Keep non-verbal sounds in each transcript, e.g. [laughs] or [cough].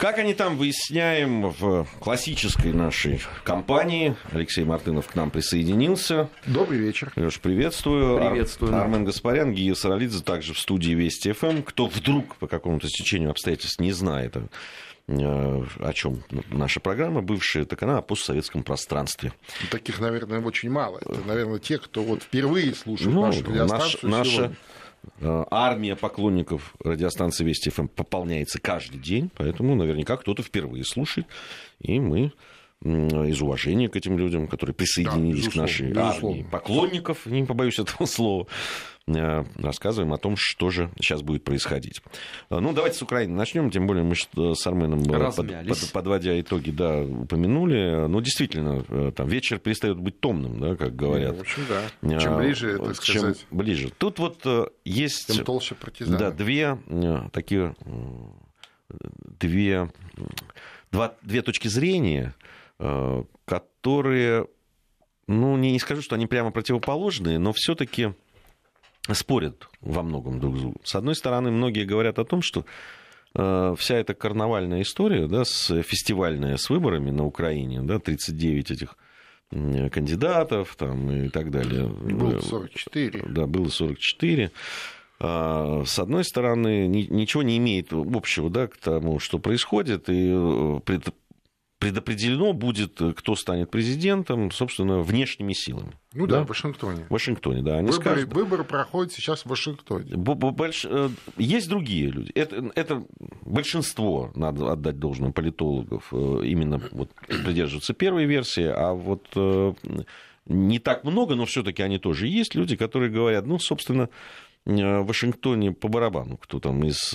Как они там, выясняем в классической нашей компании. Алексей Мартынов к нам присоединился. Добрый вечер. Леш, приветствую. Приветствую. Ар- Армен Гаспарян, Гия Саралидзе также в студии Вести ФМ. Кто вдруг по какому-то стечению обстоятельств не знает, э, о чем наша программа бывшая, так она о постсоветском пространстве. Таких, наверное, очень мало. Это, наверное, те, кто вот впервые слушает Ну, нашу наш- радиостанцию наша сегодня. э, армия поклонников радиостанции Вести ФМ пополняется каждый день, поэтому наверняка кто-то впервые слушает, и мы из уважения к этим людям, которые присоединились безусловно, к нашей безусловно. армии поклонников, не побоюсь этого [laughs] слова, э, рассказываем о том, что же сейчас будет происходить. Э, Ну, давайте с Украины начнем, тем более мы э, с Арменом, э, под- под- подводя итоги, да, упомянули. Ну, действительно, э, там вечер перестает быть томным, да, как говорят. Ну, в общем, да. Чем ближе, так чем сказать, ближе. Тут вот э, есть тем толще партизаны. да, две э, такие э, две, два, две точки зрения, э, которые, ну, не, не скажу, что они прямо противоположные, но все-таки спорят во многом друг с другом. С одной стороны, многие говорят о том, что э, вся эта карнавальная история, да, с фестивальная с выборами на Украине, да, 39 этих кандидатов там, и так далее. Было 44. Да, было 44. А, С одной стороны, ни- ничего не имеет общего да, к тому, что происходит, и э, предопределено будет, э, кто станет президентом, собственно, внешними силами. Ну да, Да. в Вашингтоне. В Вашингтоне, да. Они Выборы, скажут, выборы проходят сейчас в Вашингтоне. Бо- бо- больш- э, Есть другие люди. Это, это большинство, надо отдать должное, политологов э, именно вот придерживаются первой версии, а вот не так много, но все-таки они тоже есть люди, которые говорят, ну, собственно, в Вашингтоне по барабану, кто там из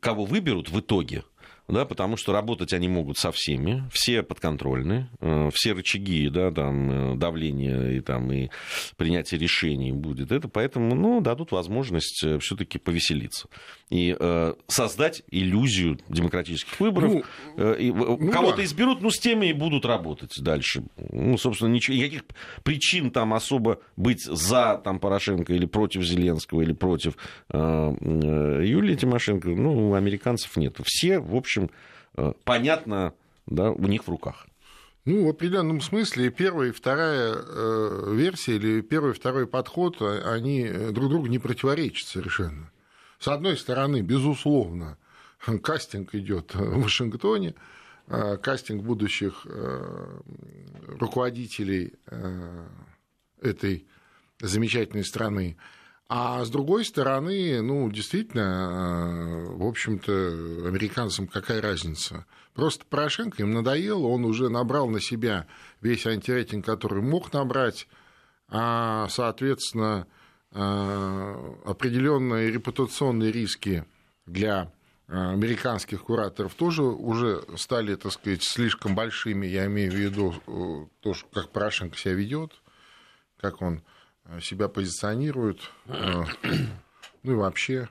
кого выберут в итоге, да, потому что работать они могут со всеми, все подконтрольны, э, все рычаги, да, там, э, давления и, там, и принятие решений будет это, поэтому, ну, дадут возможность все-таки повеселиться и э, создать иллюзию демократических выборов. Ну, Э, и, ну кого-то да. изберут, ну, с теми и будут работать дальше. Ну, собственно, ничего, никаких причин там особо быть за там, Порошенко или против Зеленского, или против э, э, Юлии Тимошенко, ну, у американцев нет. Все, в общем, э, понятно, да, у них в руках. Ну, в определенном смысле первая и вторая э, версия или первый и второй подход, а- они э, друг другу не противоречат совершенно. С одной стороны, безусловно, кастинг идет в Вашингтоне, э, кастинг будущих руководителей этой замечательной страны. А с другой стороны, ну, действительно, э, в общем-то, американцам какая разница? Просто Порошенко им надоел, он уже набрал на себя весь антирейтинг, который мог набрать, а, соответственно, э, определенные репутационные риски для э, американских кураторов тоже уже стали, так сказать, слишком большими. Я имею в виду то, как Порошенко себя ведет, как он себя позиционирует, э, [clears throat] ну и вообще.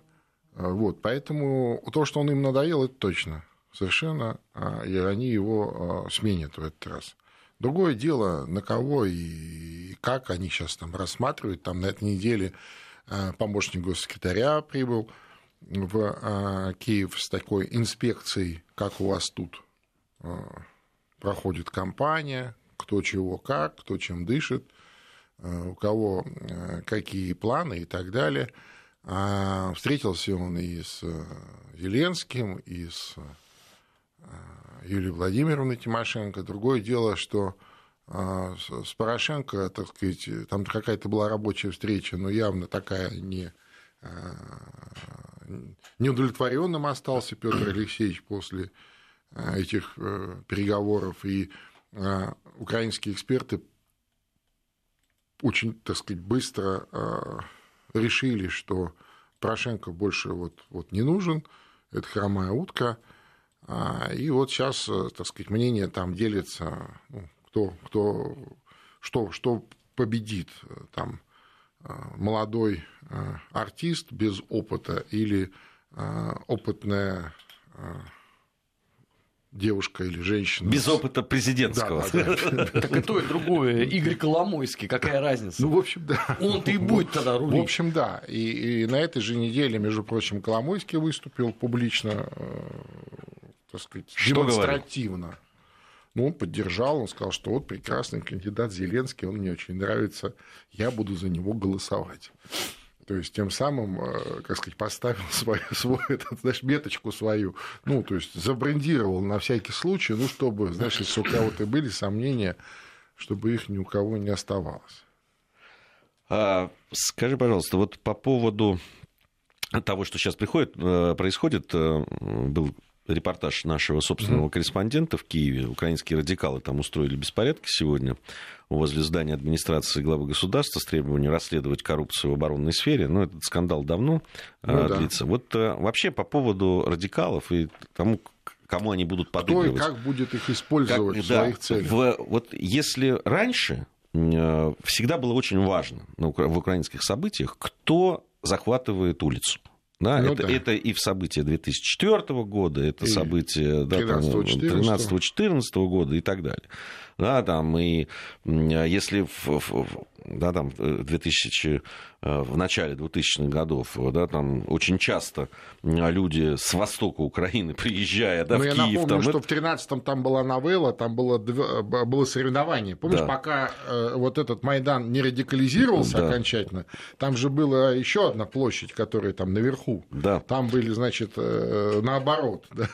Э, Вот, поэтому то, что он им надоел, это точно, совершенно, и они его э, сменят в этот раз. Другое дело, на кого и как они сейчас там рассматривают. Там на этой неделе э, помощник госсекретаря прибыл в э, Киев с такой инспекцией, как у вас тут э, проходит кампания, кто чего как, кто чем дышит, э, у кого э, какие планы и так далее. А Встретился он и с э, Зеленским, и с э, Юлией Владимировной Тимошенко. Другое дело, что э, с Порошенко, так сказать, там какая-то была рабочая встреча, но явно такая не э, неудовлетворенным остался Петр Алексеевич после э, этих э, переговоров, и э, украинские эксперты очень, так сказать, быстро э, решили, что Порошенко больше вот, вот не нужен, это хромая утка, А, и вот сейчас, так сказать, мнение там делится, ну, кто, кто, что, что победит, там, э, молодой э, артист без опыта или э, опытная э, девушка или женщина. Без опыта президентского. Да, да, да. [laughs] Так и то, и другое. Игорь Коломойский, какая разница? Ну, в общем, да. Он-то и будет тогда В рулить. общем, да. И, и на этой же неделе, между прочим, Коломойский выступил публично, э, так сказать, Что демонстративно. Ну, он поддержал, он сказал, что вот прекрасный кандидат Зеленский, он мне очень нравится, я буду за него голосовать. То есть тем самым, э, как сказать, поставил [laughs] свою, свою этот, знаешь, меточку свою, ну, то есть забрендировал на всякий случай, ну, чтобы, знаешь, если у кого-то были сомнения, чтобы их ни у кого не оставалось. А, скажи, пожалуйста, вот по поводу того, что сейчас приходит, э, происходит, э, был репортаж нашего собственного корреспондента в Киеве. Украинские радикалы там устроили беспорядки сегодня возле здания администрации главы государства с требованием расследовать коррупцию в оборонной сфере. Но этот скандал давно Ну да. длится. Вот вообще по поводу радикалов и тому, кому они будут Кто и подыгрывать. как будет их использовать Как- в да, своих целях. в- вот если раньше э, всегда было очень важно в украинских событиях, кто захватывает улицу. Да, Ну это, да. это и в события 2004 года, это И события да, 13-14. 13-14 года и так далее. Да, там, и если в, в- да, там, в 2000, э, в начале 2000-х годов да, там очень часто люди с востока Украины, [laughs] приезжая да, Но в я Киев, напомню, там, что это- в 13-м там была новелла, там было, б- было соревнование. Помнишь, Да. пока э, вот этот Майдан не радикализировался Да. окончательно, там же была еще одна площадь, которая там наверху. Да. Там были, значит, э, наоборот, [laughs] да,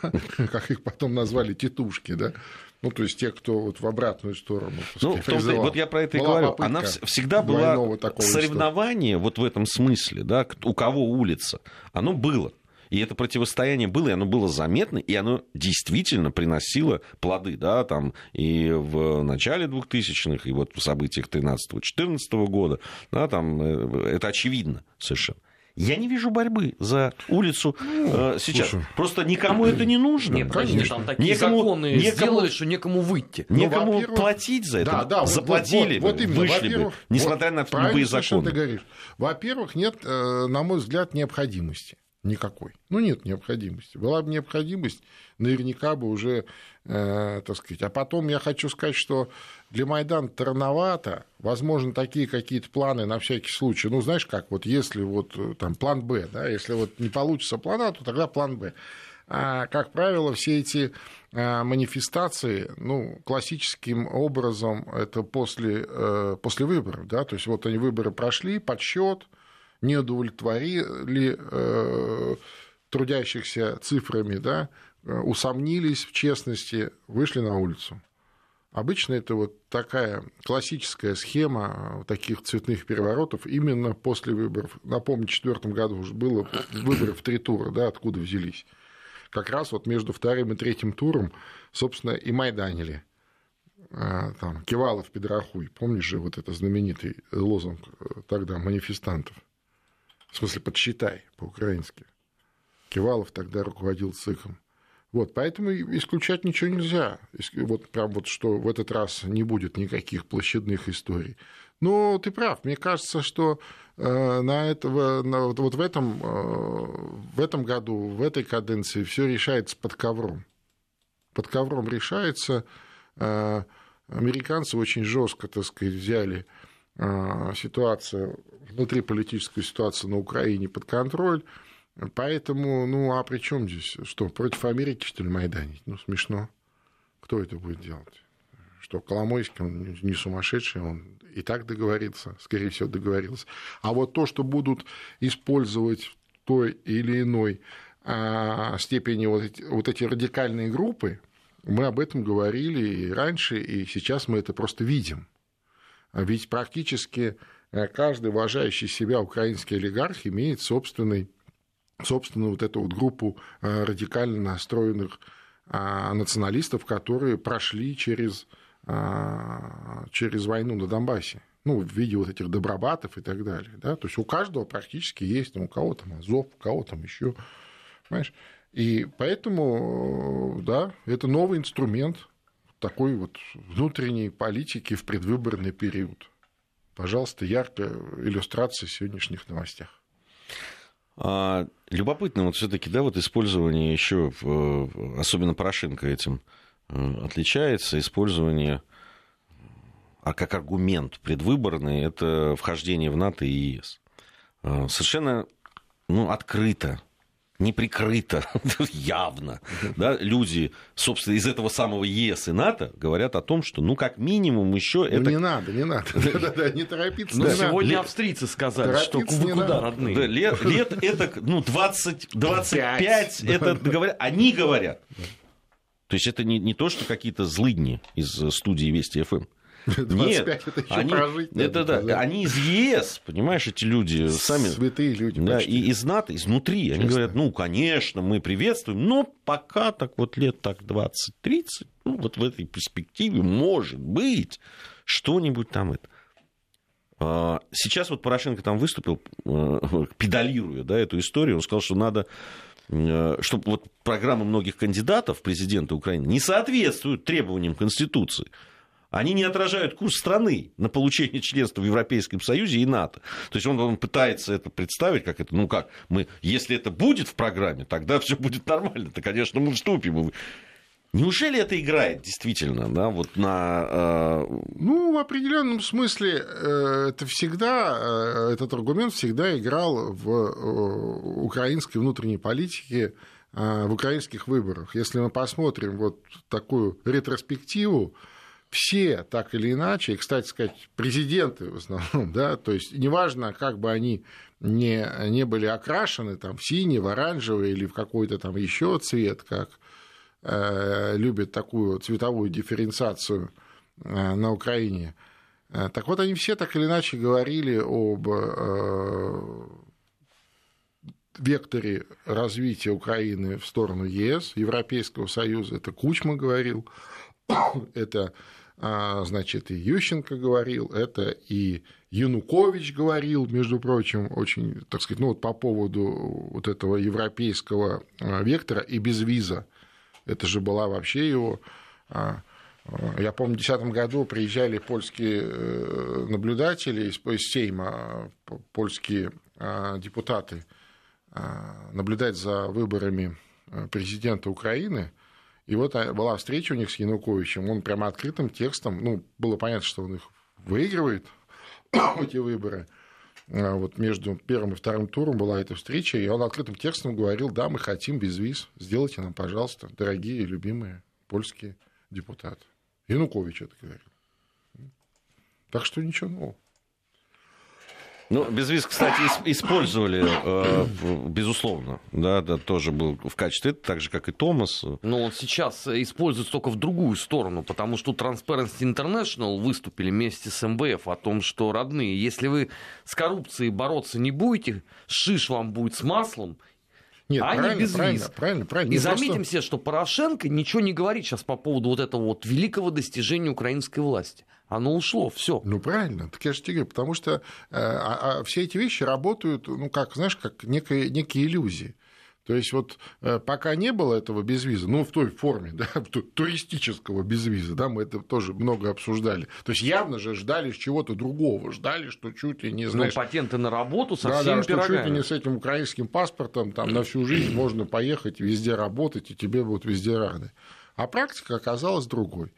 как их потом назвали, тетушки, да. Ну, то есть те, кто вот в обратную сторону. Ну, сказать, в том-то вот я про это и Была говорю. Она вс- всегда была соревнование вот в этом смысле, да, у кого улица. Оно было. И это противостояние было, и оно было заметно, и оно действительно приносило плоды, да, там и в начале 2000-х, и вот в событиях 13-14 года, да, там э, это очевидно совершенно. Я не вижу борьбы за улицу э, сейчас. слушай. Просто никому это не нужно. Нет, конечно. там такие Некому- законы некому- сделали, что некому выйти. Ну, Некому во-первых, платить за это. Да, да, Заплатили вот, вот, вот именно. вышли бы, несмотря вот на любые законы. Во-первых, нет, э, на мой взгляд, необходимости никакой. Ну, нет необходимости. Была бы необходимость, наверняка бы уже, э, так сказать. А потом я хочу сказать, что для Майдана рановато. Возможно, такие какие-то планы на всякий случай. Ну, знаешь как, вот если вот э, там план Б, да, если вот не получится план А, то тогда план Б. А, как правило, все эти а, манифестации, ну, классическим образом, это после, э, после выборов, да, то есть вот они выборы прошли, подсчет, не удовлетворили э, трудящихся цифрами, да, э, усомнились в честности, вышли на улицу. Обычно это вот такая классическая схема таких цветных переворотов именно после выборов. Напомню, в 2004 году уже было выборы в три тура, да, откуда взялись. Как раз вот между вторым и третьим туром, собственно, и майданили. А, Там, Кивалов, Педрахуй. Помнишь же вот это знаменитый лозунг э, тогда манифестантов? В смысле, подсчитай по-украински. Кивалов тогда руководил ЦИКом. Вот, поэтому исключать ничего нельзя. Вот прям вот, что в этот раз не будет никаких площадных историй. Но ты прав. Мне кажется, что э, на этого, на, вот, вот в, этом, э, в этом году, в этой каденции все решается под ковром. Под ковром решается. Э, Американцы очень жестко, так сказать, взяли э, ситуацию, внутриполитическую ситуацию на Украине под контроль. Поэтому, ну, а при чем здесь? Что, против Америки, что ли, майданить? Ну, смешно. Кто это будет делать? Что, Коломойский, он не сумасшедший, он и так договорится, скорее всего, договорился. А вот то, что будут использовать той или иной а, степени вот эти, вот эти радикальные группы, мы об этом говорили и раньше, и сейчас мы это просто видим. А Ведь практически э, каждый уважающий себя украинский олигарх имеет собственный собственно, вот эту вот группу э, радикально настроенных а, националистов, которые прошли через, через войну на Донбассе. Ну, в виде вот этих добробатов и так далее. Да? То есть у каждого практически есть, ну, у кого там Азов, у кого там еще. Понимаешь? И поэтому, э, да, это новый инструмент такой вот внутренней политики в предвыборный период. Пожалуйста, яркая иллюстрация сегодняшних новостях. А, любопытно вот все-таки, да, вот использование еще, особенно Порошенко этим э, отличается, использование а как аргумент предвыборный, это вхождение в НАТО и ЕС. А, Совершенно ну, открыто неприкрыто, [laughs] явно, да, люди, собственно, из этого самого ЕС и НАТО говорят о том, что, ну, как минимум, еще Ну, это... не надо, не надо. [laughs] Да-да-да, не торопиться. Ну, сегодня Лет- австрийцы сказали, Торопиться что вы куда, надо. родные? Да, лет, [laughs] лет это, ну, 20, 25, Пять. это говорят, они говорят. То есть это не, не то, что какие-то злыдни из э, студии Вести ФМ. 25 это еще они, прожить надо, это, да, да. они из ЕС, понимаешь, эти люди сами... Святые люди Да, почти. и из НАТО, изнутри. Они Честно. говорят, ну, конечно, мы приветствуем, но пока так вот лет так 20-30, ну, вот в этой перспективе, может быть, что-нибудь там это. А, Сейчас вот Порошенко там выступил, э, педалируя да, эту историю, он сказал, что надо, чтобы вот программы многих кандидатов в президенты Украины не соответствуют требованиям Конституции. Они не отражают курс страны на получение членства в Европейском Союзе и НАТО. То есть он, он пытается это представить, как это, ну как, мы, если это будет в программе, тогда все будет нормально, то, конечно, мы вступим. Неужели это играет действительно, да, вот на... э, Ну, в определенном смысле э, это всегда, э, этот аргумент всегда играл в э, украинской внутренней политике, в украинских выборах. Если мы посмотрим вот такую ретроспективу, все так или иначе, и, кстати сказать, президенты в основном, [laughs] да, то есть неважно, как бы они не, не были окрашены там, в синий, в оранжевый или в какой-то там еще цвет, как э, любят такую цветовую дифференциацию э, на Украине. Э, Так вот, они все так или иначе говорили об э, векторе развития Украины в сторону ЕС, Европейского Союза. Это Кучма говорил, [coughs] это, значит, и Ющенко говорил, это и Янукович говорил, между прочим, очень, так сказать, ну вот по поводу вот этого европейского а, вектора и без виза. Это же была вообще его а, я помню, в 2010 году приезжали польские э, наблюдатели из из Сейма, польские а, депутаты, а, наблюдать за выборами э, президента Украины. И вот а, была встреча у них с Януковичем, он прямо открытым текстом, ну, было понятно, что он их выигрывает, [coughs] эти выборы. А Вот между первым и вторым туром была эта встреча, и он открытым текстом говорил, да, мы хотим без виз, сделайте нам, пожалуйста, дорогие любимые польские депутаты. Янукович это говорил. Так что ничего нового. Ну, безвиз, кстати, ис- использовали, э, безусловно, да, да, тоже был в качестве, так же, как и Томас. Но он сейчас используется только в другую сторону, потому что Transparency International выступили вместе с МВФ о том, что, родные, если вы с коррупцией бороться не будете, шиш вам будет с маслом, Нет, а не без правильно, виз. правильно, правильно. И Не просто- заметим себе, что Порошенко ничего не говорит сейчас по поводу вот этого вот великого достижения украинской власти. Оно ушло, все. Ну, правильно, так я же тебе говорю, потому что э, а- а все эти вещи работают, ну, как, знаешь, как некие, некие иллюзии. То есть вот э, пока не было этого безвиза, ну, в той форме, [laughs] да, ту- туристического безвиза, да, мы это тоже много обсуждали. То есть явно же ждали чего-то другого, ждали, что чуть ли не, Ну, знаешь, патенты на работу со да, всеми да, что чуть ли пирогами. не с этим украинским паспортом там на всю жизнь можно поехать, везде работать, и тебе будут везде рады. А практика оказалась другой.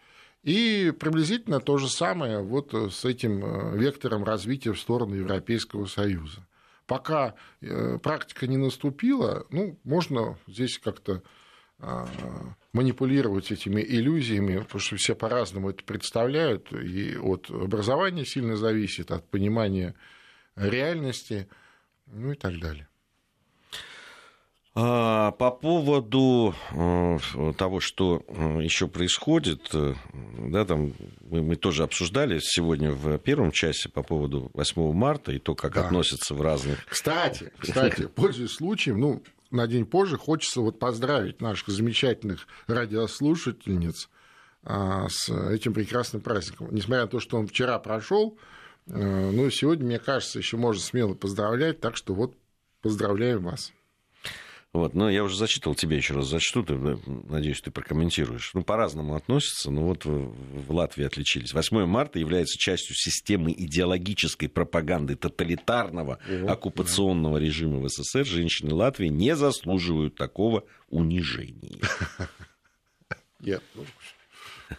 И приблизительно то же самое вот с этим э, вектором развития в сторону Европейского Союза. Пока э, практика не наступила, ну, можно здесь как-то а, манипулировать этими иллюзиями, потому что все по-разному это представляют, и от образования сильно зависит, от понимания реальности, ну и так далее. А, По поводу э, того, что еще происходит, э, да, там мы, мы тоже обсуждали сегодня в первом часе по поводу 8 марта и то, как Да. относятся в разных... Кстати, кстати, [laughs] пользуясь случаем, ну, на день позже хочется вот поздравить наших замечательных радиослушательниц а, с этим прекрасным праздником. Несмотря на то, что он вчера прошел, э, ну, сегодня, мне кажется, еще можно смело поздравлять, так что вот поздравляем вас. Вот, но я уже зачитывал, тебе еще раз зачту, ты, э, надеюсь, ты прокомментируешь. Ну, по-разному относятся, но вот в, в Латвии отличились. 8 марта является частью системы идеологической пропаганды тоталитарного Вот, оккупационного режима в СССР. Женщины Латвии не заслуживают такого унижения. [laughs] Нет, ну,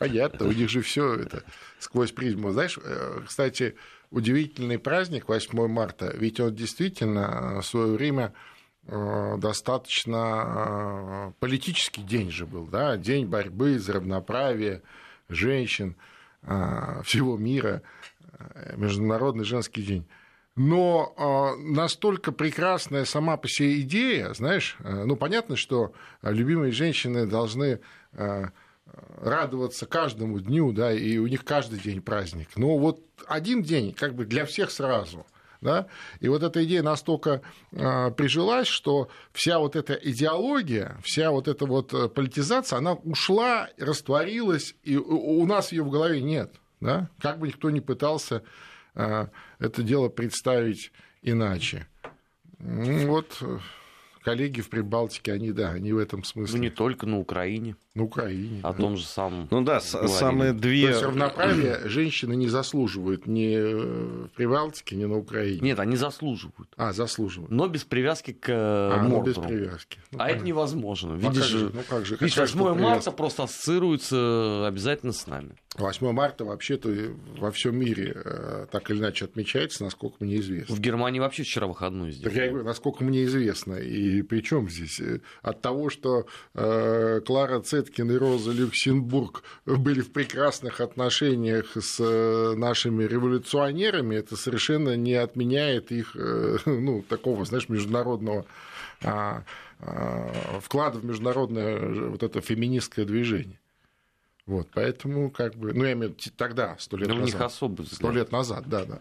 понятно, у них же все это сквозь призму. Знаешь, э, кстати, удивительный праздник 8 марта, ведь он действительно в свое время э, достаточно политический день же был, да, день борьбы за равноправие женщин всего мира, Международный женский день. Но настолько прекрасная сама по себе идея, знаешь, ну понятно, что любимые женщины должны радоваться каждому дню, да, и у них каждый день праздник. Но вот один день как бы для всех сразу. Да? И вот эта идея настолько э, прижилась, что вся вот эта идеология, вся вот эта вот э, политизация, она ушла, растворилась, и у нас ее в голове нет. Да? Как бы никто ни пытался э, это дело представить иначе. Вот коллеги в Прибалтике, они, да, они в этом смысле. Ну, не только на Украине. На Украине. О да. том же самом. Ну да, говорили. самые две... То есть равноправие [clears throat] женщины не заслуживают ни в Прибалтике, ни на Украине. Нет, они заслуживают. А, заслуживают. Но без привязки к а, Мордору. без привязки. Ну, а понятно. это невозможно. Ну, видишь, ну, как же, ну, как же, видишь 8 марта просто ассоциируется обязательно с нами. 8 марта вообще-то во всем мире э, так или иначе отмечается, насколько мне известно. В Германии вообще вчера выходной сделали. Так я говорю, насколько мне известно. И при чем здесь? Э, от того, что э, Клара Цеткин и Роза Люксембург были в прекрасных отношениях с э, нашими революционерами, это совершенно не отменяет их э, ну, такого, знаешь, международного а, а, вклада в международное вот это феминистское движение. Вот, поэтому, как бы, ну, я имею в виду тогда, сто лет Но назад. у них особый Сто лет назад, да, да.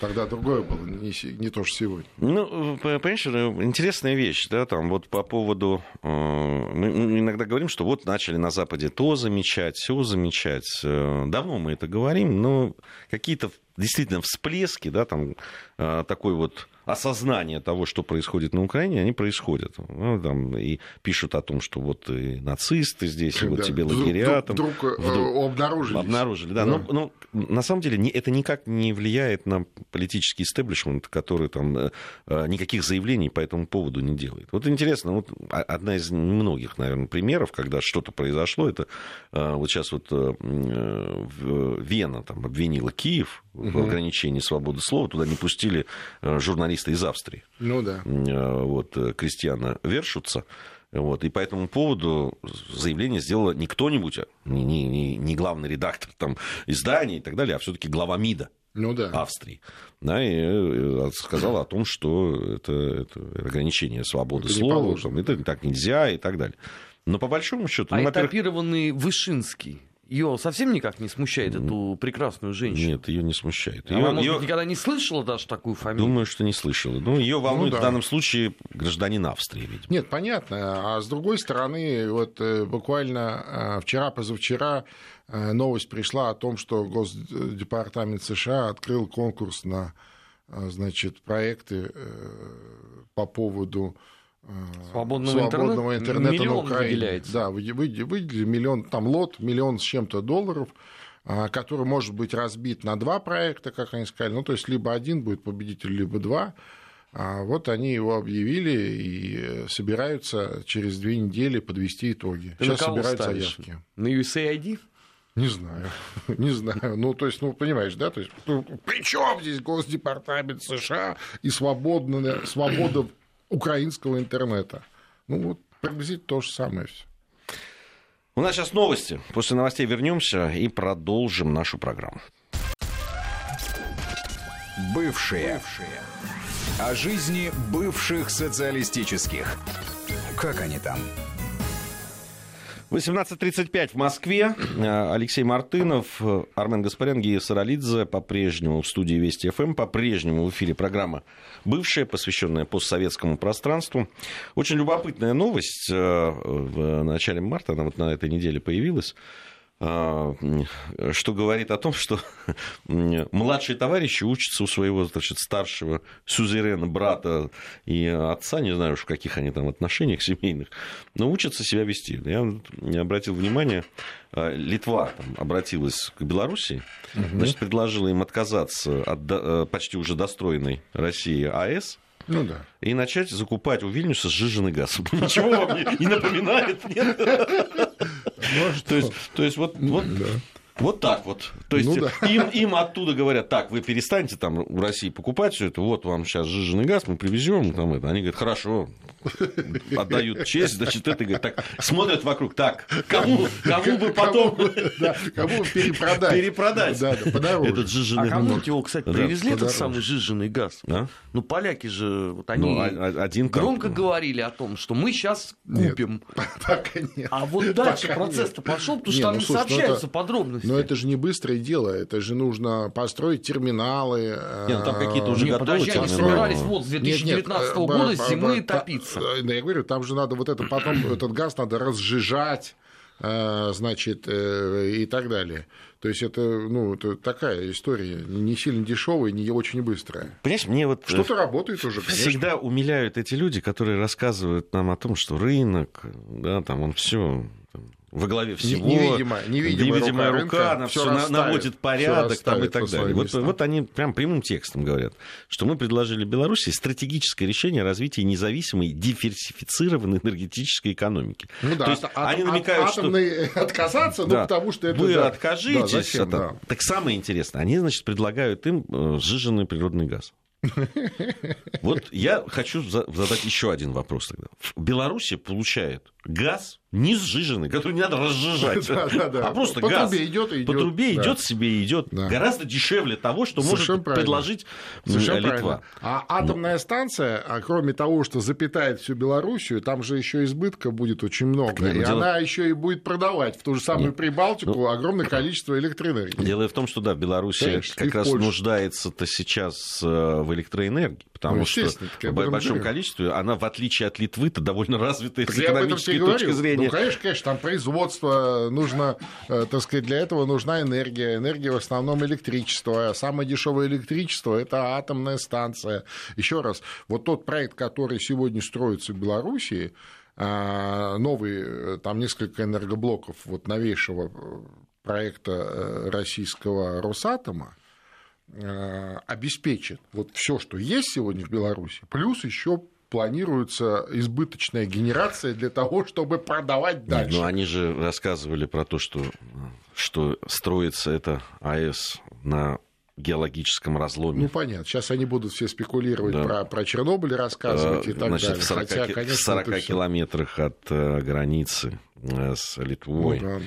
Тогда другое было, не, не то, что сегодня. Ну, понимаешь, интересная вещь, да, там вот по поводу... Э, мы иногда говорим, что вот начали на Западе то замечать, все замечать. Э, давно мы это говорим, но какие-то действительно всплески, да, там э, такой вот осознание того, что происходит на Украине, они происходят. Ну, там, и пишут о том, что вот и нацисты здесь, и вот тебе лагеря. Вдруг, там, вдруг, вдруг обнаружили. Обнаружили, да. да. Но, но на самом деле не, это никак не влияет на политический истеблишмент, который там э, э, никаких заявлений по этому поводу не делает. Вот интересно, вот одна из многих, наверное, примеров, когда что-то произошло, это э, вот сейчас вот Вена там обвинила Киев в ограничении свободы слова, туда не пустили журналиста из Австрии. Ну да. Вот Кристиана Вершутца. Вот, и по этому поводу заявление сделала не кто-нибудь, а не, не, не главный редактор там, издания и так далее, а все-таки глава МИДа ну, да. Австрии. Да, и э, сказала о том, что это, это ограничение свободы это слова, там, это так нельзя и так далее. Но по большому счету... А ну, этапированный Вышинский ее совсем никак не смущает, эту прекрасную женщину? Нет, ее не смущает. Она, может быть, никогда не слышала даже такую фамилию? Думаю, что не слышала. Ну, ее волнует ну, да. в данном случае гражданин Австрии, видимо. Нет, понятно. А с другой стороны, вот э, буквально э, вчера-позавчера э, новость пришла о том, что Госдепартамент США открыл конкурс на значит, проекты по поводу свободного, свободного интернета, интернета на Украине. Выделяется. Да, выделили миллион, там лот, миллион с чем-то долларов, а, который может быть разбит на два проекта, как они сказали. Ну, то есть, либо один будет победитель, либо два. А вот они его объявили и собираются через две недели подвести итоги. Ты Сейчас собирают ставишь? заявки. На USAID? Не знаю, [laughs] не знаю. Ну, то есть, ну, понимаешь, да? То есть, ну, при чем здесь Госдепартамент США и свободная, свобода украинского интернета. Ну вот приблизительно то же самое все. У нас сейчас новости. После новостей вернемся и продолжим нашу программу. Бывшие. Бывшие. О жизни бывших социалистических. Как они там? 18.35 в Москве. Э, Алексей Мартынов, Армен Гаспарян, Гия Саралидзе по-прежнему в студии Вести ФМ, по-прежнему в эфире программа «Бывшая», посвященная постсоветскому пространству. Очень любопытная новость. Э, в начале марта, она вот на этой неделе появилась. А, что говорит о том, что [laughs] младшие товарищи учатся у своего значит, старшего сюзерена, брата и отца, не знаю уж в каких они там отношениях [laughs] семейных, но учатся себя вести. Я обратил внимание, а, Литва там, обратилась к Белоруссии, угу. значит, предложила им отказаться от э, почти уже достроенной России АЭС, ну да. И начать закупать у Вильнюса сжиженный газ. [laughs] Ничего вам не напоминает, нет? То есть, вот, вот, да. вот так вот. То есть ну, да. им, им оттуда говорят, так, вы перестаньте там в России покупать все это, вот вам сейчас сжиженный газ, мы привезем. Там это. Они говорят, хорошо, отдают честь, значит, это говорит, так, смотрят вокруг, так, кому, кому бы потом да, кому перепродать. перепродать Да, да, подороже. этот А жиженый кому его, кстати, Да, привезли этот подороже. самый жиженый газ? А? Ну, поляки же, вот они Ну, а- а- один громко говорили о том, что мы сейчас Нет. купим. [laughs] Пока нет. А вот дальше Пока процесс-то пошел, потому что там ну, не слушай, ну, сообщаются это- подробности. Но это же не быстрое дело, это же нужно построить терминалы. Не, ну, там какие-то уже Не, готовы подожди, они собирались вот с Нет, нет, 2019 э, года зимы топиться. Э, Да, я говорю, там же надо вот это потом, [clears throat] этот газ надо разжижать, э, значит, э, и так далее. То есть это, ну, это такая история, не сильно дешевая, не очень быстрая. Понимаешь, мне вот Что-то работает уже, конечно. всегда умиляют эти люди, которые рассказывают нам о том, что рынок, да, там он все во главе всего. невидимая- невидимая рука рука, рынка она все расставит, наводит порядок там, и так далее. Вот, вот они прям прямым текстом говорят, что мы предложили Беларуси стратегическое решение развития независимой, диверсифицированной энергетической экономики. Ну да, То есть от- они намекают, от что [laughs] отказаться, ну, Да. потому что это... Вы да. откажитесь. Да, зачем, а да. Так самое интересное, они, значит, предлагают им э, сжиженный природный газ. [laughs] Вот я хочу за- задать еще один вопрос тогда. В Беларуси получает газ не сжиженный, который не надо разжижать, [laughs] Да, да, да. а просто По газ. трубе идет и По трубе да. идет себе и идет. Да. Гораздо дешевле того, что Совершенно может правильно. предложить Совершенно Литва. правильно. А атомная станция, а кроме того, что запитает всю Белоруссию, там же еще избытка будет очень много. ну и дело- она еще и будет продавать в ту же самую Прибалтику огромное количество электроэнергии. Дело в том, что да, Конечно, и как раз нуждается-то сейчас э, в электроэнергии, потому Ну, что в большом количестве она, в отличие от Литвы-то, довольно развитая Так с экономической точки зрения. Ну, конечно, конечно, там производство нужно, э, так сказать, для этого нужна энергия. Энергия в основном электричество. Самое дешевое электричество – это атомная станция. Еще раз, вот тот проект, который сегодня строится в Белоруссии, а, новый, э, там несколько энергоблоков вот новейшего э, проекта российского Росатома, обеспечит вот все, что есть сегодня в Беларуси, плюс еще планируется избыточная генерация для того, чтобы продавать Нет, дальше. ну они же рассказывали про то, что, что строится это АЭС на геологическом разломе. Ну, понятно. Сейчас они будут все спекулировать Да. про, про Чернобыль, рассказывать и Э, так Значит, далее. в 40, Хотя, конечно, в 40 это всё- километрах от э, границы э, с Литвой. Ну, да, да.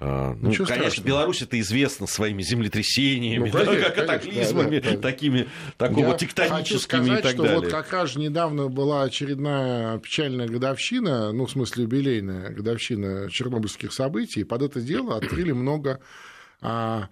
А, Ну, Ничего конечно, страшного. Беларусь это известна своими землетрясениями, Ну, да, конечно, конечно, катаклизмами, да, да, да. такими такого Я хочу тектоническими сказать, и так что далее. вот как раз недавно была очередная печальная годовщина, ну, в смысле юбилейная годовщина чернобыльских событий, и под это дело открыли много а,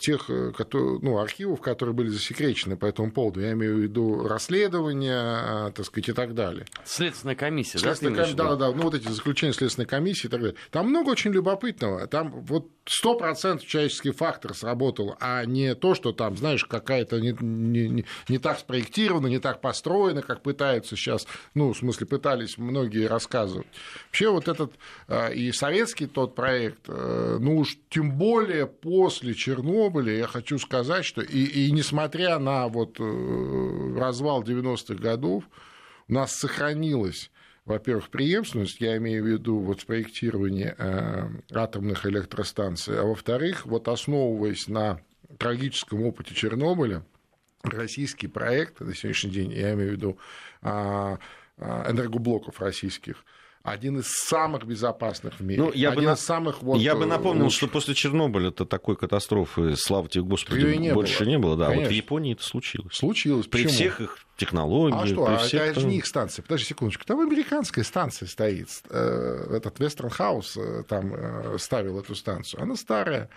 тех э, которые, ну, архивов, которые были засекречены по этому поводу. Я имею в виду расследования, а, так сказать, и так далее. Следственная комиссия, да? Следственная в ком-? Да, да, ну вот эти заключения Следственной комиссии и так далее. Там много очень любопытного. Там вот 100% человеческий фактор сработал, а не то, что там, знаешь, какая-то не, не, не- не так спроектирована, не так построена, как пытаются сейчас, ну, в смысле, пытались многие рассказывать. Вообще вот этот э, и советский тот проект, э, ну уж тем более после Чернобыля, я хочу сказать, что и, и несмотря на вот э, развал 90-х годов, у нас сохранилась, во-первых, преемственность, я имею в виду вот в проектировании э, атомных электростанций, а во-вторых, вот основываясь на трагическом опыте Чернобыля, российский проект на сегодняшний день, я имею в виду а, а, энергоблоков российских, один из самых безопасных в мире. Ну, я бы один на- из самых вот, Я бы э, напомнил, лучших. что после Чернобыля-то такой катастрофы, слава тебе, Господи, не больше было. не было. Да, вот в Конечно. Японии это случилось. случилось. При Почему? всех их технологиях, А что, при а всех... это же не их станция. Подожди секундочку. Там американская станция стоит. Э, Этот Вестернхаус э, там ставил эту станцию. Она старая.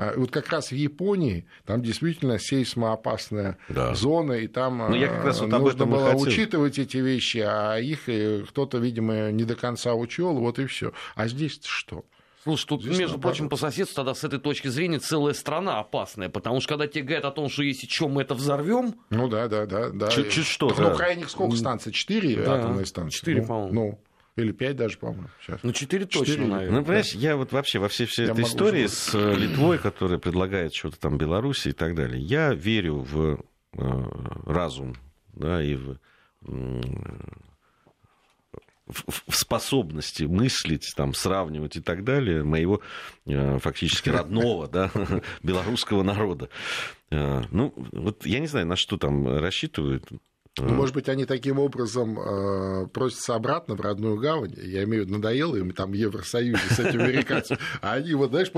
А, и Вот как раз в Японии там действительно сейсмоопасная Да. зона, и там Ну, я как раз вот об нужно было хотел. учитывать эти вещи, а их э, кто-то, видимо, не до конца учел, вот и все. А здесь что? Слушай, тут, Здесь между наоборот. прочим, по соседству тогда с этой точки зрения целая страна опасная, потому что когда тебе говорят о том, что если что, мы это взорвем, Ну да, да, да. да. Чуть-чуть что, Так, да. Ну, крайних сколько станций? Четыре Да, атомные станции? четыре, Ну, по-моему. Ну, или пять даже, по-моему, сейчас. ну, четыре точно, Четыре. наверное. Ну, понимаешь, я вот вообще во всей, всей Я этой истории уже с э, Литвой, которая предлагает что-то там Беларуси и так далее, я верю в э, разум, да, и в, в- в способности мыслить, там, сравнивать и так далее моего э, фактически родного, да, [laughs] белорусского народа. Э, Ну, вот я не знаю, на что там рассчитывают. Ну, может быть, они таким образом э, просятся обратно в родную гавань. Я имею в виду, надоело им там Евросоюзе с этим американцами. А они, вот, знаешь,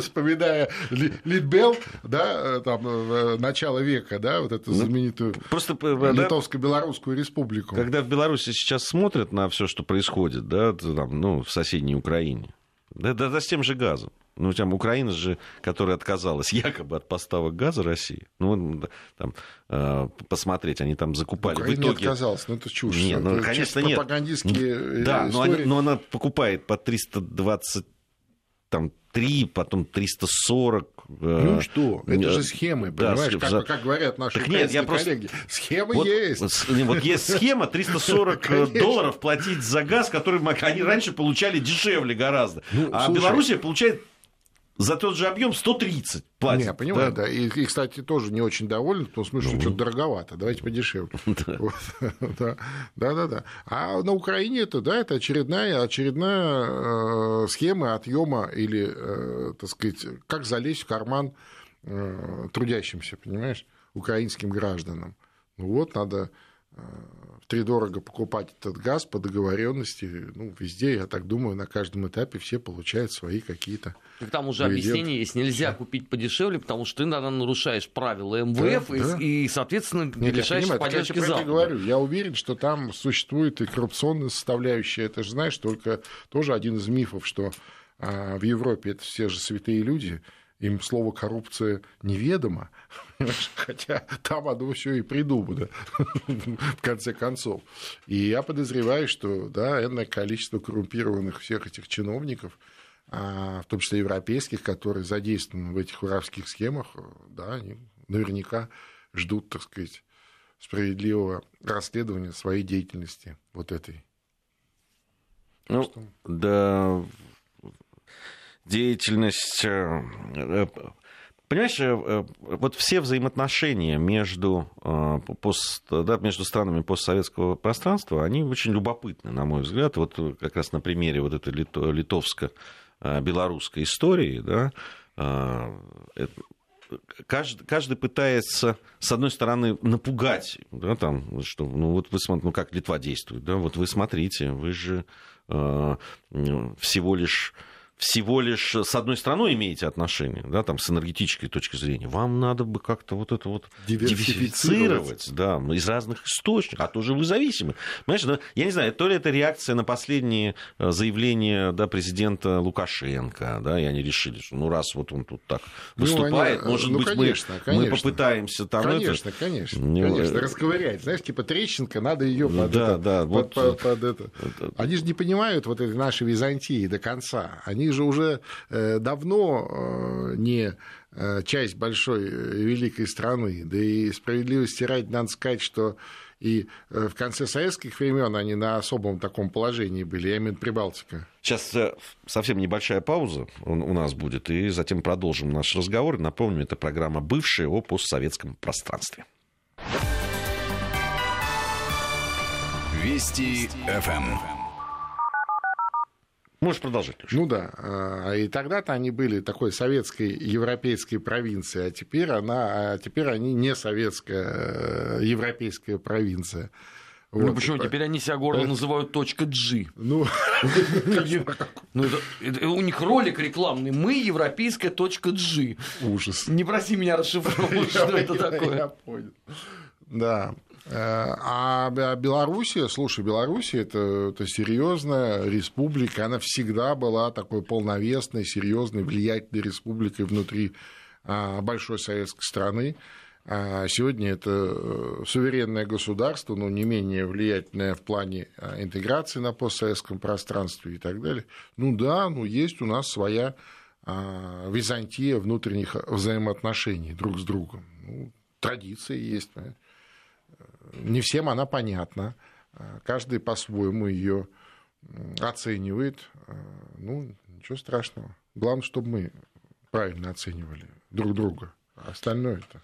вспоминая Литбел, да, там, э, начало века, да, вот эту ну, знаменитую Просто, Литовско-Белорусскую республику. Когда в Беларуси сейчас смотрят на все, что происходит, да, там, ну, в соседней Украине, да, да, да с тем же газом. Ну, там Украина же, которая отказалась [laughs] якобы от поставок газа России. Ну, там, э, посмотреть, они там закупали. Украина в итоге... не отказалась, ну это чушь. Нет, ну, это конечно, нет. Пропагандистские Да, но, они, но она покупает по 320 там, 3, потом 340. Ну что, это же схемы, понимаешь, да, как, как говорят наши так нет, я коллеги. Просто... Схемы вот, есть. Вот есть схема 340 долларов платить за газ, который они раньше получали дешевле гораздо. Ну, а слушай, Белоруссия получает за тот же объем 130 платит. Не, понимаю, да. да. И, и, кстати, тоже не очень доволен, в том смысле, что ну. что-то дороговато. Давайте подешевле. [laughs] Да. [laughs] да, да, А на Украине это, да, это очередная, очередная э, схема отъема или, э, так сказать, как залезть в карман э, трудящимся, понимаешь, украинским гражданам. Ну вот, надо втридорого покупать этот газ по договоренности. Ну, везде, я так думаю, на каждом этапе все получают свои какие-то. Так там уже дивиденды. объяснение есть, нельзя купить подешевле, потому что ты, наверное, нарушаешь правила МВФ да, и, да. и, соответственно, Нет, лишаешься поддержки я, я говорю, я уверен, что там существует и коррупционная составляющая. Это же, знаешь, только тоже один из мифов, что а, в Европе это все же святые люди, им слово коррупция неведомо, [laughs] хотя там оно все и придумано, [laughs] в конце концов. И я подозреваю, что да, энное количество коррумпированных всех этих чиновников, а, в том числе европейских, которые задействованы в этих воровских схемах, да, они наверняка ждут, так сказать, справедливого расследования своей деятельности вот этой. Ну, что... да, деятельность... Э, э, понимаешь, э, вот все взаимоотношения между, пост, да, между странами постсоветского пространства, они очень любопытны, на мой взгляд. Вот как раз на примере вот этой литовско-белорусской истории, да, каждый, каждый пытается, с одной стороны, напугать, да, там, что, ну, вот вы смотрите, ну, как Литва действует, да, вот вы смотрите, вы же всего лишь всего лишь с одной страной имеете отношение, да, там, с энергетической точки зрения, вам надо бы как-то вот это вот диверсифицировать, да, из разных источников, а то же вы зависимы. Понимаешь, да, я не знаю, то ли это реакция на последние э, заявления да, президента Лукашенко, да, и они решили, что ну раз вот он тут так ну, выступает, ну, они, может ну, быть, конечно, мы, конечно. мы попытаемся там Конечно, это... конечно, не, конечно, расковырять. Знаешь, типа трещинка, надо ее под, да, это, да, под, вот, под, под это. Они же не понимают вот этой нашей Византии до конца. Они же уже э, давно э, не э, часть большой великой страны. Да и справедливости ради надо сказать, что и в конце советских времен они на особом таком положении были, я имею в виду Прибалтика. Сейчас совсем небольшая пауза у нас будет, и затем продолжим наш разговор. Напомню, это программа «Бывшая» о постсоветском пространстве. Вести ФМ. Можешь продолжить. Леша. Ну да. А, и тогда-то они были такой советской европейской провинцией, а теперь, она, а теперь они не советская э, европейская провинция. Ну, вот. Ну почему? Теперь они себя гордо называют точка G. Ну, [laughs] ну это, у них ролик рекламный. Мы европейская точка G. Ужас. Не проси меня расшифровывать, [laughs] что это такое. Я понял. Да. Э, а Белоруссия, слушай, Белоруссия это, это серьезная республика, она всегда была такой полновесной, серьезной, влиятельной республикой внутри а, большой советской страны. А сегодня это э, суверенное государство, но не менее влиятельное в плане а, интеграции на постсоветском пространстве и так далее. Ну да, ну есть у нас своя Византия внутренних взаимоотношений друг с другом. Ну, традиции есть. Понимаете? Не всем она понятна. Каждый по-своему ее оценивает. Ну, ничего страшного. Главное, чтобы мы правильно оценивали друг друга. А остальное это.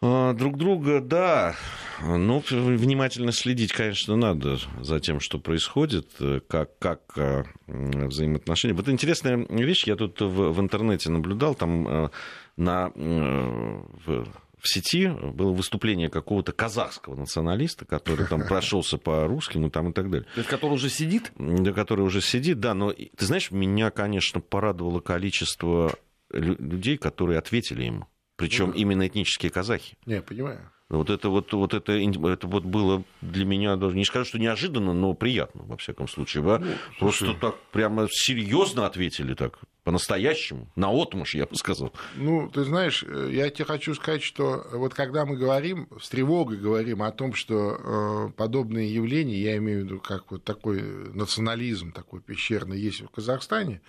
А, друг друга, да. Ну, внимательно следить, конечно, надо за тем, что происходит, как, как а, взаимоотношения. Вот интересная вещь, я тут в, в интернете наблюдал, там на, в в сети было выступление какого-то казахского националиста, который там [laughs] прошелся по русским и, там, и так далее. То есть, который уже сидит? Да, который уже сидит, да. Но, ты знаешь, меня, конечно, порадовало количество людей, которые ответили ему. Причем ну, именно этнические казахи. Не, понимаю. Вот это вот, вот это, это вот было для меня даже не скажу, что неожиданно, но приятно, во всяком случае. Да? Ну, Просто так прямо серьезно ответили так, по-настоящему, на отмуж, я бы сказал. Ну, ты знаешь, э, я тебе хочу сказать, что вот когда мы говорим, с тревогой говорим о том, что э, подобные явления, я имею в виду, как вот такой национализм такой пещерный есть в Казахстане,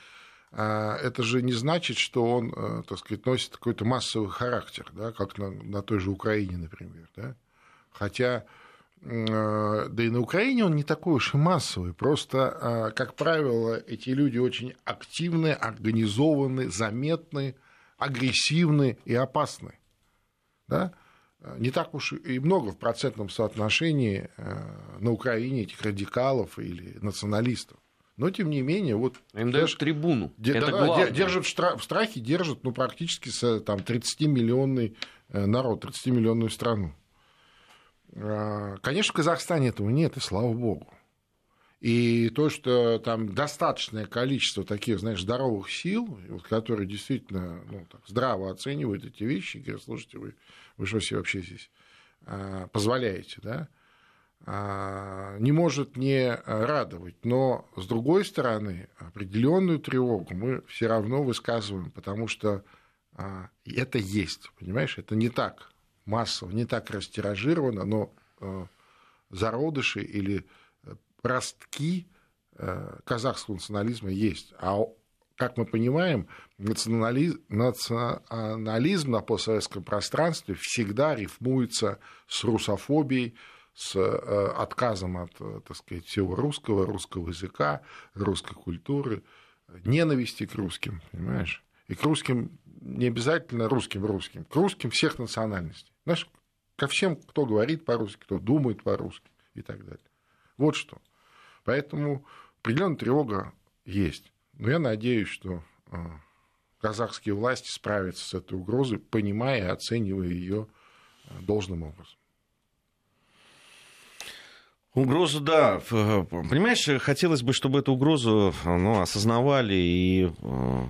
это же не значит, что он, э, так сказать, носит какой-то массовый характер, да, как на, на той же Украине, например. Да? Хотя, э, да и на Украине он не такой уж и массовый. Просто, а, как правило, эти люди очень активны, организованы, заметны, агрессивны и опасны. Да? Не так уж и много в процентном соотношении э, на Украине этих радикалов или националистов. Но, тем не менее, вот... Им дают трибуну. Де, Это да, главное. держат в страхе, держат ну, практически там, 30-миллионный э, народ, 30-миллионную страну. А, конечно, в Казахстане этого нет, и слава богу. И то, что там достаточное количество таких, знаешь, здоровых сил, которые действительно ну, так, здраво оценивают эти вещи, говорят, слушайте, вы, вы что себе вообще здесь а, позволяете, да? А, не может не радовать. Но, с другой стороны, определенную тревогу мы все равно высказываем, потому что а, это есть, понимаешь, это не так массово, не так растиражировано, но а, зародыши или ростки казахского национализма есть. А как мы понимаем, национализм, национализм на постсоветском пространстве всегда рифмуется с русофобией, с э, отказом от, э, так сказать, всего русского, русского языка, русской культуры, ненависти к русским, понимаешь? И к русским не обязательно русским русским, к русским всех национальностей. Знаешь, ко всем, кто говорит по-русски, кто думает по-русски и так далее. Вот что. Поэтому определенная тревога есть. Но я надеюсь, что э, казахские власти справятся с этой угрозой, понимая и оценивая ее должным образом. Угрозу, да. Понимаешь, хотелось бы, чтобы эту угрозу ну, осознавали и э,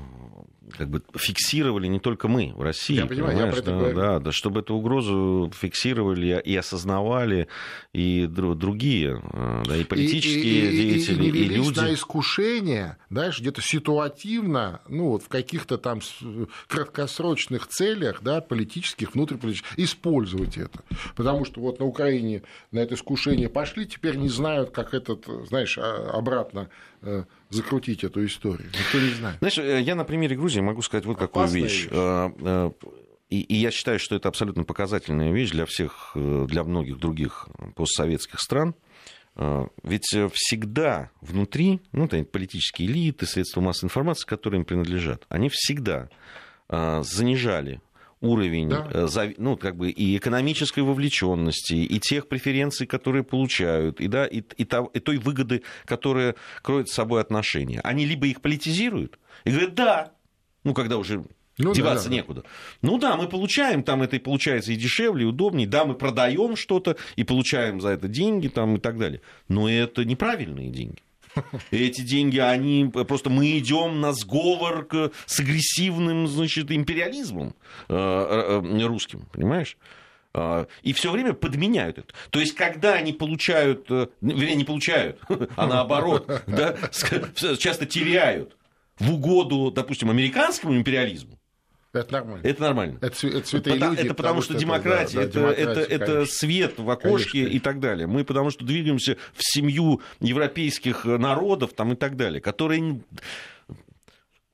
как бы фиксировали не только мы в России. Я понимаю, я про это да. Да, да, чтобы эту угрозу фиксировали и осознавали и другие, э, да, и политические и, деятели, и, и, и, и люди. на искушение, знаешь, где-то ситуативно, ну, вот в каких-то там краткосрочных целях, да, политических, внутриполитических, использовать это. Потому что вот на Украине на это искушение пошли, теперь не знают, как этот, знаешь, а, обратно э, закрутить эту историю. Никто не знает. Знаешь, э, я на примере Грузии могу сказать вот какую вещь. вещь. Э, э, и, и я считаю, что это абсолютно показательная вещь для всех, для многих других постсоветских стран. Ведь всегда внутри, ну, это политические элиты, средства массовой информации, которые им принадлежат, они всегда занижали уровень да. Э, ну, как бы и экономической вовлеченности, и тех преференций, которые получают, и, да, и, и, то, и той выгоды, которая кроет с собой отношения. Они либо их политизируют и говорят, да, ну, когда уже ну, деваться да, да. некуда. Ну да, мы получаем, там это и получается и дешевле, и удобнее, да, мы продаем что-то и получаем за это деньги там, и так далее. Но это неправильные деньги. [laughs] Эти деньги, они просто мы идем на сговор с агрессивным, значит, империализмом э, э, русским, понимаешь? А, и все время подменяют это. То есть, когда они получают, э, вернее, не получают, [laughs] а наоборот, [laughs] да, часто теряют в угоду, допустим, американскому империализму, это нормально. Это нормально. Это, это святые потому, люди. Это потому, что, что демократия, это, да, это, это, это свет в окошке конечно. и так далее. Мы потому что двигаемся в семью европейских народов там, и так далее, которые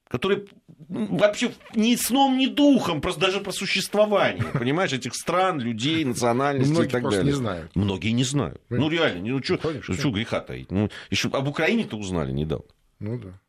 которые вообще ни сном, ни духом, просто даже про существование, [laughs] понимаешь, этих стран, людей, национальностей Многие и так далее. не знают. Многие не знают. Ну, реально, ну, что греха таить? Ну, еще об Украине-то узнали недавно. Ну, да.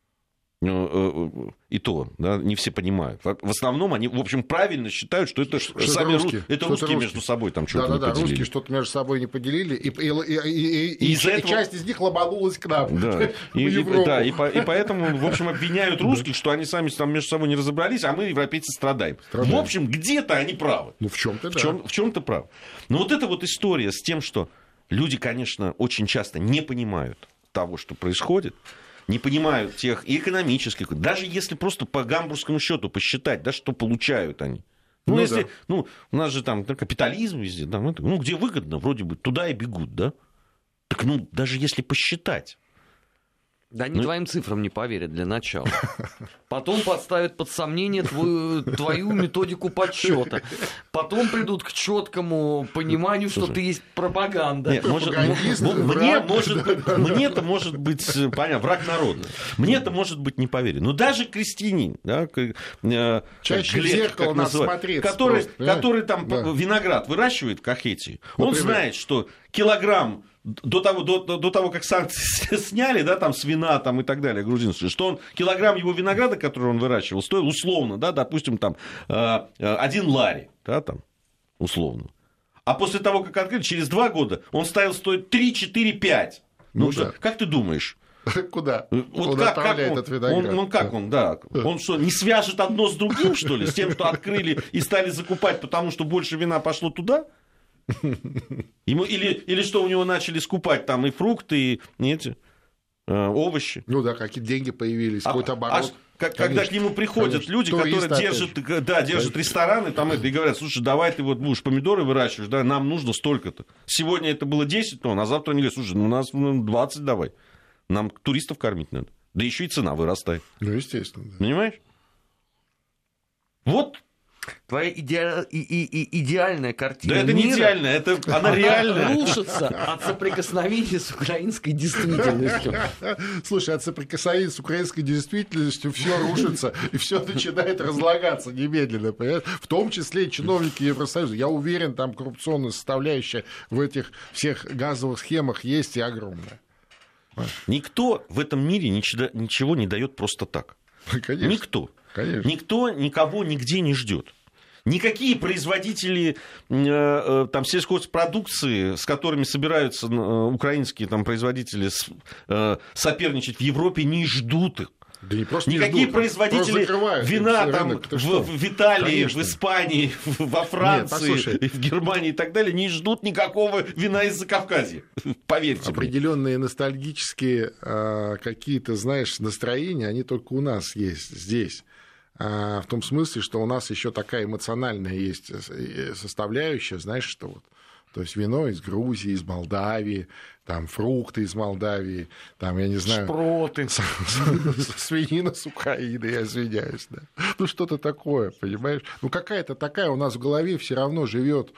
Ну, и то, да, не все понимают. В основном они, в общем, правильно считают, что это Что сами это ру- русские, это русские это между собой там что-то Да, не да, поделили. русские что-то между собой не поделили, и, и, и, и- и- И этого- часть из них ломанулась к нам, Да, [laughs] в и, и- да, и, по- и поэтому, в общем, обвиняют [laughs] русских, что они сами там между собой не разобрались, а мы, европейцы, страдаем. Страдаем. В общем, где-то они правы. Ну, в чем-то, В, да. чем, в чем-то прав. Но вот эта вот история с тем, что люди, конечно, очень часто не понимают того, что происходит, не понимают тех и экономических, даже если просто по гамбургскому счету посчитать, да, что получают они. Ну, Ну, если, да. ну, у нас же там капитализм везде, это- ну, где выгодно, вроде бы, туда и бегут, да. Так, ну, даже если посчитать, Да они Ну- твоим цифрам не поверят для начала. [laughs] Потом подставят под сомнение твою, твою методику подсчета. Потом придут к четкому пониманию, что Слушай, ты есть пропаганда. Нет, может, мне, может быть, мне-то может быть, э, понятно, враг народа. Мне-то может быть не поверить. Но даже крестьянин, да, э, как Чаще в Глеб, зеркало как надо называют, смотреться который, просто, который там Да. виноград выращивает в Кахетии, он Например. знает, что килограмм до того, до, до- до того, как санкции [laughs] сняли, да, там, с вина там, и так далее, грузинские, что он, килограмм его винограда, который он выращивал, стоил условно, да, допустим, там, э, э, один лари, да, там, условно. А после того, как открыли, через два года он ставил стоить 3, 4, 5. Ну, Ну что, да. как ты думаешь? [laughs] Куда? Вот он как, как он, этот виноград. он, он как он, да. [laughs] Он что, не свяжет одно с другим, что ли? С тем, что открыли и стали закупать, потому что больше вина пошло туда? Ему, или, или что у него начали скупать там и фрукты, и эти э, овощи? Ну да, какие деньги появились, А- какой-то а оборот. как- когда к нему приходят конечно. люди, Турист, которые держат, э, да, держат рестораны там, это, и говорят, слушай, давай ты вот будешь помидоры выращиваешь, да, нам нужно столько-то. Сегодня это было 10 тонн, а завтра они говорят, слушай, ну у нас ну, 20 давай. Нам туристов кормить надо. Да еще и цена вырастает. Ну, естественно, да. Понимаешь? Вот. Твоя идеа- и- и- и- идеальная картина Да это не мира, идеально, это [laughs] она она реальная. рушится от соприкосновения с украинской действительностью. Слушай, от соприкосновения с украинской действительностью все рушится, и все начинает разлагаться немедленно, понимаешь? В том числе и чиновники Евросоюза. Я уверен, там коррупционная составляющая в этих всех газовых схемах есть и огромная. Никто в этом мире ничего, ничего не дает просто так. Конечно. Никто. Конечно. Никто никого нигде не ждет. Никакие производители э, э, там, сельхозпродукции, с которыми собираются э, украинские там, производители соперничать в Европе, не ждут их. Да не просто не Никакие ждут, просто производители вина рынок. там Ты в, в Италии, Конечно. в Испании, во Франции, послушай. в Германии и так далее не ждут никакого вина из Закавказья. [laughs] Поверьте мне. Определенные ностальгические а, какие-то, знаешь, настроения, они только у нас есть здесь. А, в том смысле, что у нас еще такая эмоциональная есть э, составляющая, знаешь, что вот. То есть вино из Грузии, из Молдавии, там фрукты из Молдавии, там, я не знаю, Шпроты. [laughs] свинина с Украины, я извиняюсь, да. Ну, что-то такое, понимаешь? Ну, какая-то такая у нас в голове все равно живет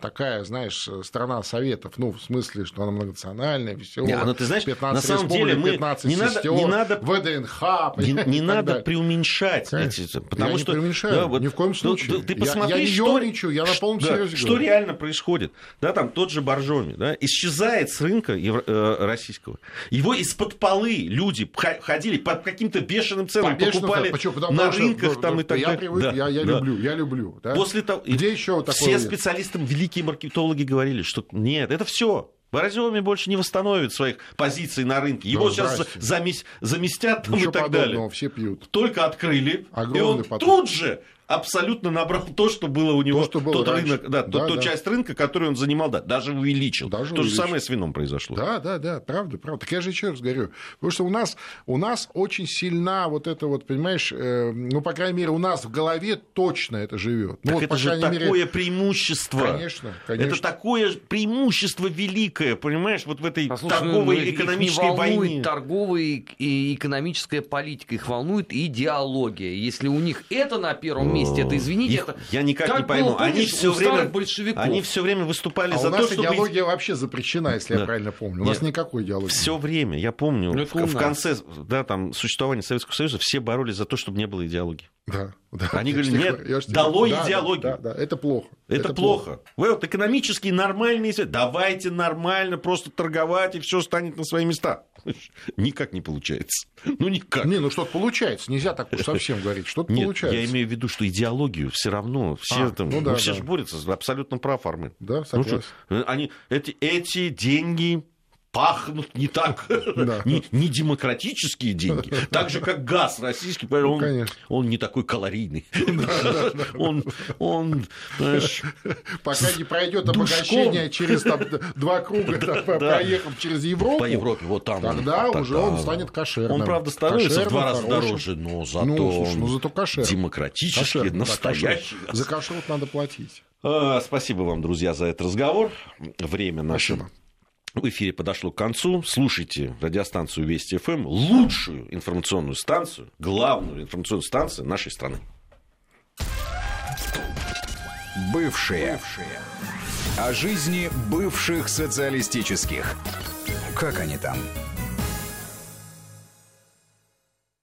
такая, знаешь, страна советов, ну, в смысле, что она многонациональная, веселая. Не, ну, ты знаешь, 15 на самом деле республик, мы- 15 не надо- сестер, не надо- ВДНХ, Не, не надо далее. преуменьшать Конечно. эти, потому я что не преуменьшаю, да, вот, ни в коем ну, случае. ты Я- посмотри, я, не что, я на полном да, серьезе что говорю. реально происходит. Да, там тот же Боржоми, да, исчезает с рынка евро- э, российского. Его из-под полы люди ходили по каким-то бешеным ценам, По покупали. Почему? Потому на что, рынках ну, там ну, и так я далее. привык, Да, я, я да. люблю, я люблю. да. После того, Где еще такое все есть? специалисты, великие маркетологи говорили, что нет, это все. Борзоми больше не восстановит своих позиций на рынке. Его Да, сейчас замес- заместят там Ничего и так подобного, далее. все пьют. только открыли, Огромный и он поток. тут же абсолютно набрал то, что было у него, что было тот раньше. рынок, да, Да, тот- ту да. часть рынка, которую он занимал, да, даже увеличил. Даже то же увеличил. самое с вином произошло. Да, да, да, правда, правда. Так я же еще раз говорю, потому что у нас, у нас очень сильна вот это вот, понимаешь, э, ну, по крайней мере, у нас в голове точно это живет. Ну, Так вот, это же такое мере, преимущество. Конечно, конечно. Это такое преимущество великое, понимаешь, вот в этой Послушай, ну, торговой их- их экономической не волнует войне. торговая и экономическая политика, их волнует идеология. Если у них это на первом месте, это, извините, Их- это я никак как не пойму. они все время, большевиков. они все время выступали а за у то, нас чтобы идеология вообще запрещена, если я Да. правильно помню. У нас Нет. никакой идеологии. Все время, я помню, Ну, в, в конце да, там, существования Советского Союза все боролись за то, чтобы не было идеологии. Да, да. Они тебе нет, я говорю. Да, идеологию. Да, да, это плохо. Это, плохо. Вы вот экономически нормальные. Давайте нормально просто торговать, и все станет на свои места. [laughs] Никак не получается. Ну, никак. Не, ну что-то получается. Нельзя так уж совсем говорить. Что-то Нет, получается. я имею в виду, что идеологию все равно все А, там, ну ну, да, все да. же борются, абсолютно прав Армен. Да, Ну согласен. что, они, эти, эти деньги пахнут не так, Да. [laughs] не, не демократические деньги, так же, как газ российский, поэтому он, Ну, он не такой калорийный. [laughs] Он, он, знаешь, Пока не пройдет обогащение через там, два круга, там, проехав через Европу, по Европе, вот там. он- тогда тогда уже он станет кошерным. Он, правда, становится в два раза хорошим. дороже, но зато Ну, слушай, ну он зато кошерным. демократический, Кошерным, да, настоящий. кошерным. За кашрут надо платить. А, Спасибо вам, друзья, за этот разговор. Время наше Спасибо. В эфире подошло к концу. Слушайте радиостанцию Вести ФМ, лучшую информационную станцию, главную информационную станцию нашей страны. Бывшие. О жизни бывших социалистических. Как они там?